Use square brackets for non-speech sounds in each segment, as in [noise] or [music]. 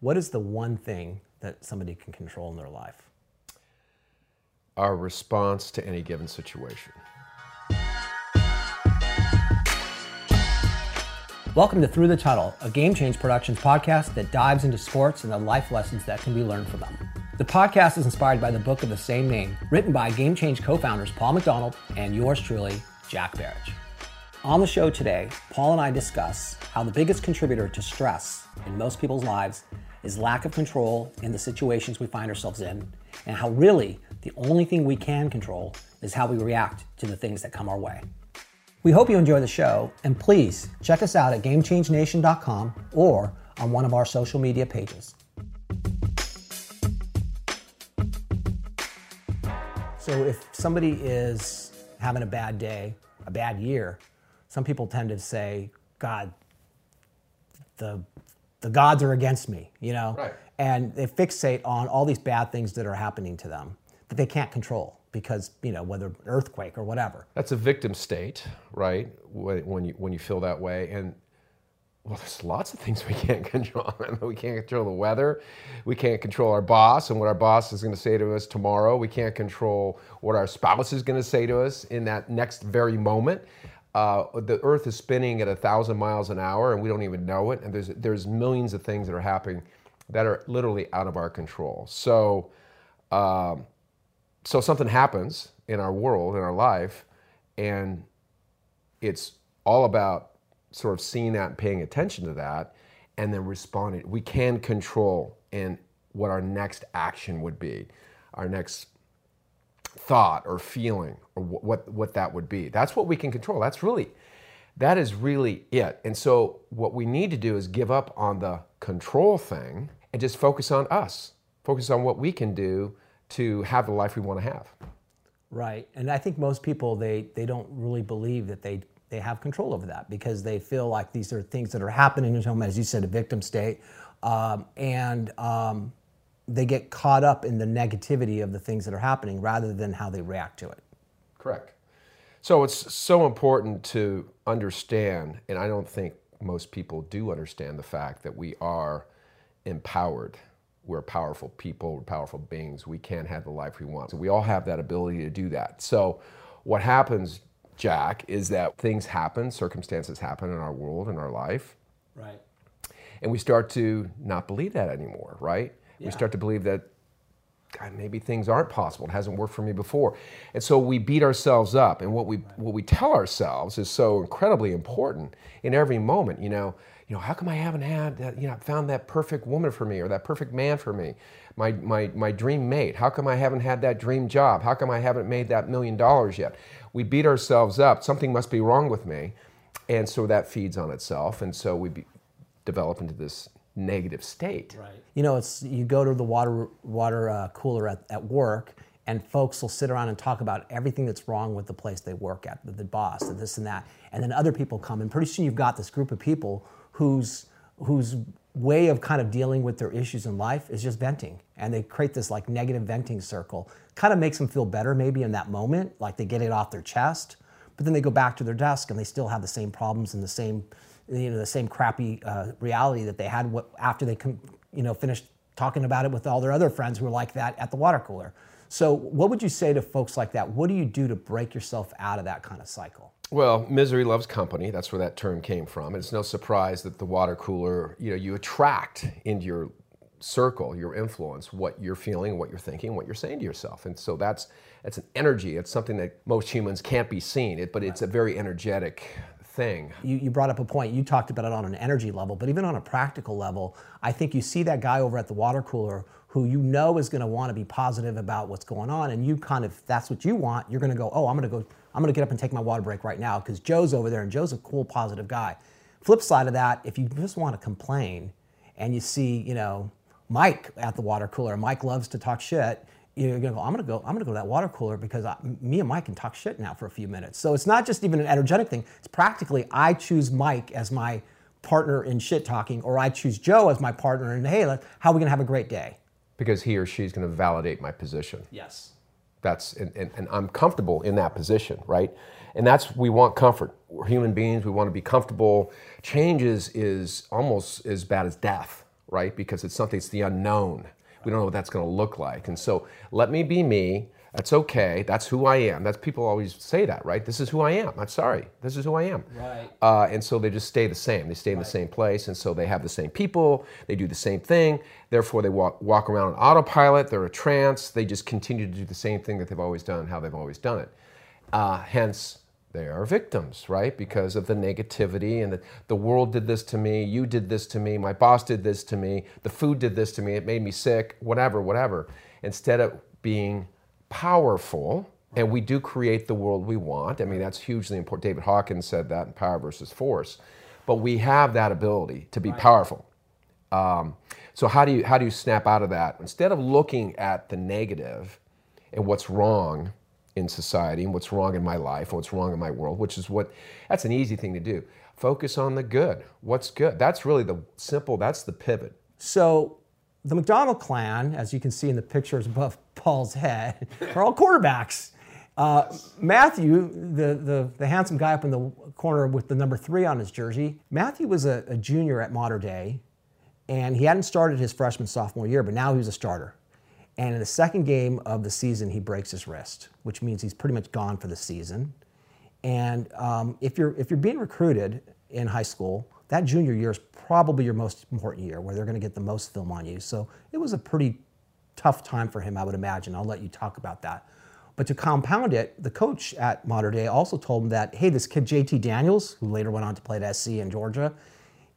What is the one thing that somebody can control in their life? Our response to any given situation. Welcome to Thru the Tunnel, a Game Change Productions podcast that dives into sports and the life lessons that can be learned from them. The podcast is inspired by the book of the same name, written by Game Change co founders Paul McDonald and yours truly, Jack Baric. On the show today, Paul and I discuss how the biggest contributor to stress in most people's lives is lack of control in the situations we find ourselves in, and how really the only thing we can control is how we react to the things that come our way. We hope you enjoy the show, and please check us out at GameChangeNation.com or on one of our social media pages. So, if somebody is having a bad day, a bad year, some people tend to say, God, the, the gods are against me, you know? Right. And they fixate on all these bad things that are happening to them that they can't control because, you know, whether earthquake or whatever. That's a victim state, right? When when you when you feel that way, and well, there's lots of things we can't [laughs] control. we can't control the weather. We can't control our boss and what our boss is going to say to us tomorrow. We can't control what our spouse is going to say to us in that next very moment. Uh, the Earth is spinning at a thousand miles an hour, and we don't even know it. And there's there's millions of things that are happening that are literally out of our control. So, um, so something happens in our world, in our life, and it's all about sort of seeing that and paying attention to that, and then responding. We can control and what our next action would be, our next thought or feeling or what what that would be. That's what we can control. That's really that is really it. And so what we need to do is give up on the control thing and just focus on us. Focus on what we can do to have the life we want to have. Right. And I think most people they they don't really believe that they they have control over that because they feel like these are things that are happening to them, as you said, a victim state, um, and um, they get caught up in the negativity of the things that are happening rather than how they react to it. Correct. So it's so important to understand, and I don't think most people do understand the fact that we are empowered. We're powerful people, we're powerful beings. We can have the life we want. So we all have that ability to do that. So what happens, Jack, is that things happen, circumstances happen in our world, in our life. Right. And we start to not believe that anymore, right? Yeah. We start to believe that God, maybe things aren't possible. It hasn't worked for me before. And so we beat ourselves up. And what we what we tell ourselves is so incredibly important in every moment. You know, you know, how come I haven't had that, you know, found that perfect woman for me or that perfect man for me? My my my dream mate. How come I haven't had that dream job? How come I haven't made that million dollars yet? We beat ourselves up. Something must be wrong with me. And so that feeds on itself. And so we be, develop into this negative state. Right. You know, it's you go to the water water uh, cooler at, at work, and folks will sit around and talk about everything that's wrong with the place they work at, the, the boss, the this and that, and then other people come, and pretty soon you've got this group of people whose whose way of kind of dealing with their issues in life is just venting, and they create this like negative venting circle. Kind of makes them feel better maybe in that moment, like they get it off their chest, but then they go back to their desk and they still have the same problems and the same you know the same crappy uh, reality that they had what, after they you know finished talking about it with all their other friends who were like that at the water cooler. So, what would you say to folks like that? What do you do to break yourself out of that kind of cycle? Well, misery loves company. That's where that term came from. It's no surprise that the water cooler, you know, you attract into your circle, your influence, what you're feeling, what you're thinking, what you're saying to yourself. And so that's it's an energy. It's something that most humans can't be seen, it, but it's a very energetic thing. You, you brought up a point. You talked about it on an energy level, but even on a practical level, I think you see that guy over at the water cooler who you know is going to want to be positive about what's going on, and you kind of that's what you want. You're going to go, oh, I'm going to go, I'm going to get up and take my water break right now because Joe's over there, and Joe's a cool, positive guy. Flip side of that, if you just want to complain, and you see, you know, Mike at the water cooler, Mike loves to talk shit you're gonna go. I'm gonna go. I'm gonna go to that water cooler because I, me and Mike can talk shit now for a few minutes. So it's not just even an energetic thing. It's practically I choose Mike as my partner in shit talking, or I choose Joe as my partner in hey, how are we gonna have a great day? Because he or she's gonna validate my position. Yes. That's and, and, and I'm comfortable in that position, right? And that's we want comfort. We're human beings. We want to be comfortable. Change is is almost as bad as death right? Because it's something, it's the unknown. We don't know what that's going to look like. And so let me be me. That's okay. That's who I am. That's people always say that, right? This is who I am. I'm sorry. This is who I am. Right. Uh, and so they just stay the same. They stay in the same place, and so they have the same people. They do the same thing. Therefore, they walk walk around on autopilot. They're a trance. They just continue to do the same thing that they've always done, how they've always done it. Uh, hence, they are victims, right? Because of the negativity and the, the world did this to me, you did this to me, my boss did this to me, the food did this to me, it made me sick, whatever, whatever. Instead of being powerful, and we do create the world we want. I mean, that's hugely important. David Hawkins said that in Power versus Force. But we have that ability to be powerful. Um, so how do you how do you snap out of that? Instead of looking at the negative and what's wrong in society and what's wrong in my life and what's wrong in my world, which is what that's an easy thing to do. Focus on the good. What's good? That's really the simple. That's the pivot. So the McDonald clan, as you can see in the pictures above [laughs] Paul's head, are all quarterbacks. Uh, Matthew, the, the, the handsome guy up in the corner with the number three on his jersey, Matthew was a, a junior at Mater Dei, and he hadn't started his freshman sophomore year, but now he was a starter. And in the second game of the season, he breaks his wrist, which means he's pretty much gone for the season. And um, if you're if you're being recruited in high school, that junior year is probably your most important year, where they're going to get the most film on you. So it was a pretty tough time for him, I would imagine. I'll let you talk about that. But to compound it, the coach at Mater Dei also told him that, hey, this kid JT Daniels, who later went on to play at SC in Georgia,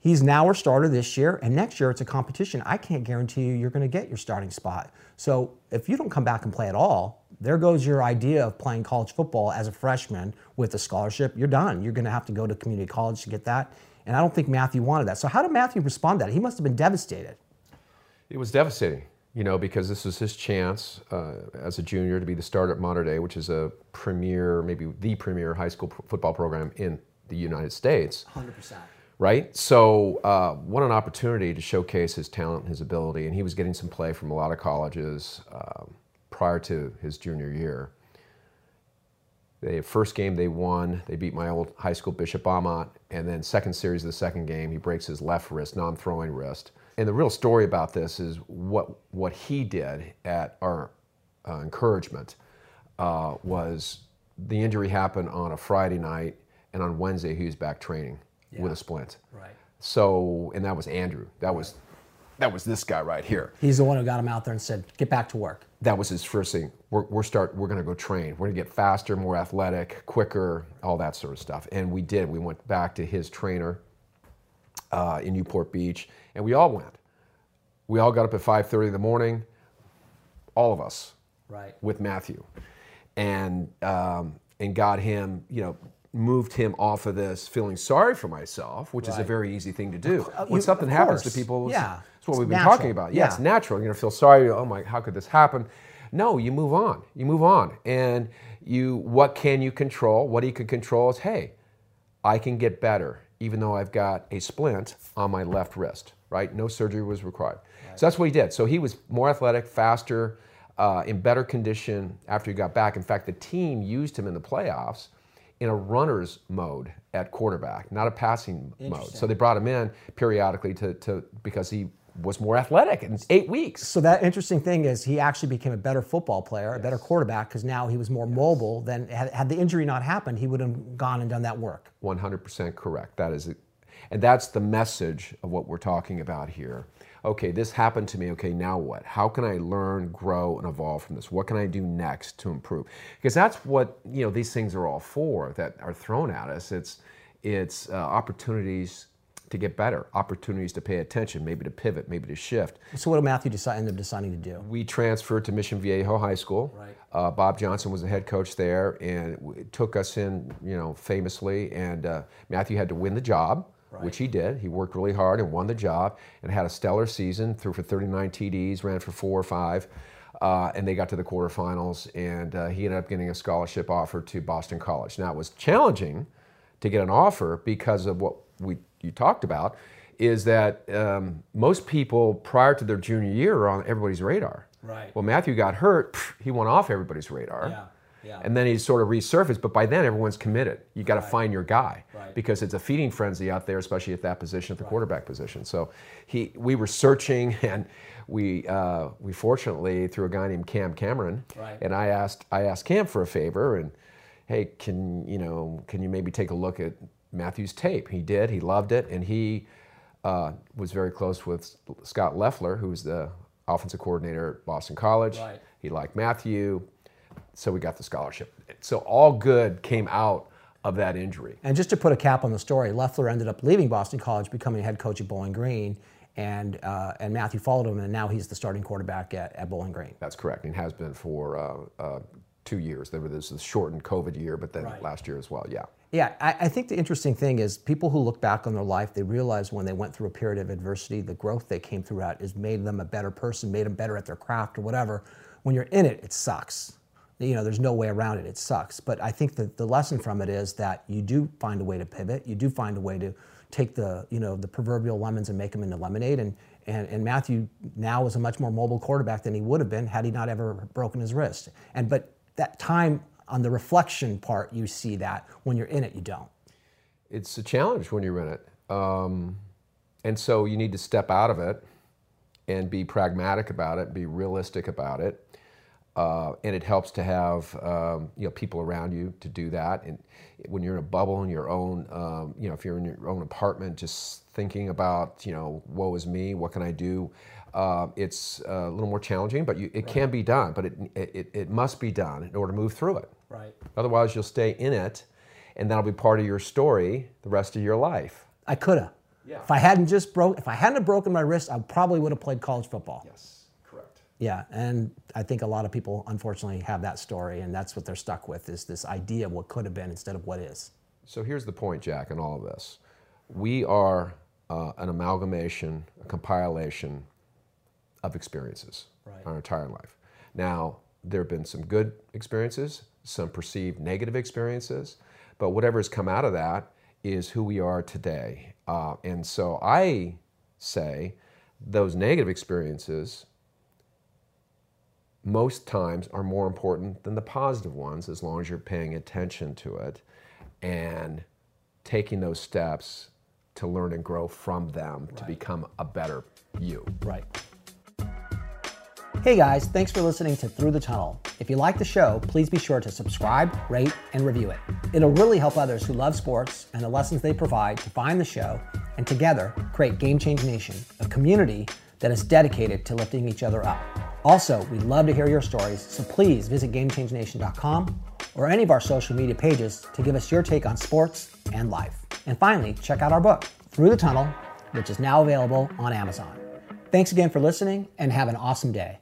he's now our starter this year, and next year it's a competition. I can't guarantee you you're going to get your starting spot. So if you don't come back and play at all, there goes your idea of playing college football as a freshman with a scholarship. You're done. You're going to have to go to community college to get that. And I don't think Matthew wanted that. So how did Matthew respond to that? He must have been devastated. It was devastating, you know, because this was his chance uh, as a junior to be the starter at Mater Dei, which is a premier, maybe the premier high school p- football program in the United States. 100%. Right? So, uh, what an opportunity to showcase his talent and his ability. And he was getting some play from a lot of colleges um, prior to his junior year. The first game they won, they beat my old high school Bishop Amat, and then second series of the second game, he breaks his left wrist, non-throwing wrist. And the real story about this is what what he did at our uh, encouragement uh, was the injury happened on a Friday night, and on Wednesday he was back training with a splint. Right. So, and that was Andrew. That was that was this guy right here. He's the one who got him out there and said, get back to work. That was his first thing. We're, we're start. We're going to go train. We're going to get faster, more athletic, quicker, all that sort of stuff. And we did. We went back to his trainer uh, in Newport Beach, and we all went. We all got up at 5:30 in the morning. All of us Right. with Matthew, and um, and got him, you know, moved him off of this feeling sorry for myself, which is a very easy thing to do. Uh, when you- something happens to people, Yeah. it's what It's we've been talking about. Yeah, it's natural. You're gonna feel sorry. Oh my, how could this happen? No, you move on. You move on, and you. What can you control? What he can control is, hey, I can get better, even though I've got a splint on my left wrist, right? No surgery was required. So that's what he did. So he was more athletic, faster, uh, in better condition after he got back. In fact, the team used him in the playoffs in a runner's mode at quarterback, not a passing mode. So they brought him in periodically to, to because he was more athletic in eight weeks. So that interesting thing is he actually became a better football player, a better quarterback, because now he was more mobile than had, had the injury not happened, he would have gone and done that work. 100% correct. That is, and that's the message of what we're talking about here. Okay, this happened to me. Okay, now what? How can I learn, grow, and evolve from this? What can I do next to improve? Because that's what you know these things are all for that are thrown at us. It's it's uh, opportunities to get better, opportunities to pay attention, maybe to pivot, maybe to shift. So what did Matthew decide, end up deciding to do? We transferred to Mission Viejo High School. Right. Uh, Bob Johnson was the head coach there, and it took us in, you know, famously. And uh, Matthew had to win the job, which he did. He worked really hard and won the job, and had a stellar season. Threw for 39 TDs, ran for four or five, uh, and they got to the quarterfinals. And uh, he ended up getting a scholarship offer to Boston College. Now it was challenging to get an offer because of what we you talked about, is that um, most people prior to their junior year are on everybody's radar. Right. Well, Matthew got hurt. pff, He went off everybody's radar. Yeah. Yeah. And then he sort of resurfaced, but by then everyone's committed. You got to find your guy Right. because it's a feeding frenzy out there, especially at that position, at the quarterback position. So he, we were searching, [laughs] and we, uh, we fortunately through a guy named Cam Cameron, Right. and I asked, I asked Cam for a favor, and hey, can you know, can you maybe take a look at Matthew's tape? He did. He loved it, and he uh, was very close with Scott Loeffler, who's the offensive coordinator at Boston College. Right. He liked Matthew, so we got the scholarship. So all good came out of that injury. And just to put a cap on the story, Loeffler ended up leaving Boston College, becoming head coach at Bowling Green, and uh, and Matthew followed him, and now he's the starting quarterback at, at Bowling Green. That's correct, and has been for uh, uh, two years. There was this shortened COVID year, but then Right. last year as well. Yeah. Yeah, I, I think the interesting thing is people who look back on their life, they realize when they went through a period of adversity, the growth they came through at has made them a better person, made them better at their craft or whatever. When you're in it, it sucks. You know, there's no way around it. It sucks. But I think that the lesson from it is that you do find a way to pivot. You do find a way to take the, you know, the proverbial lemons and make them into lemonade. And, and, and Matthew now is a much more mobile quarterback than he would have been had he not ever broken his wrist. And but that time on the reflection part, you see that. When you're in it, you don't. it's a challenge when you're in it. Um, and so you need to step out of it and be pragmatic about it, be realistic about it. Uh, and it helps to have um, you know people around you to do that. And when you're in a bubble in your own, um, you know, if you're in your own apartment, just thinking about you know, woe is me, what can I do? Uh, it's a little more challenging, but you, it can be done. But it, it it must be done in order to move through it. Right. Otherwise, you'll stay in it, and that'll be part of your story the rest of your life. I coulda. Yeah. If I hadn't just broke, if I hadn't broken my wrist, I probably would have played college football. Yes. Yeah, and I think a lot of people unfortunately have that story, and that's what they're stuck with is this idea of what could have been instead of what is. So here's the point, Jack, in all of this. We are uh, an amalgamation, a compilation of experiences Right. our entire life. Now, there have been some good experiences, some perceived negative experiences, but whatever has come out of that is who we are today. Uh, and so I say those negative experiences most times are more important than the positive ones as long as you're paying attention to it and taking those steps to learn and grow from them to become a better you. Right. Hey guys, thanks for listening to Thru the Tunnel. If you like the show, please be sure to subscribe, rate, and review it. It'll really help others who love sports and the lessons they provide to find the show and together create Game Change Nation, a community that is dedicated to lifting each other up. Also, we'd love to hear your stories, so please visit GameChangeNation.com or any of our social media pages to give us your take on sports and life. And finally, check out our book, Thru the Tunnel, which is now available on Amazon. Thanks again for listening and have an awesome day.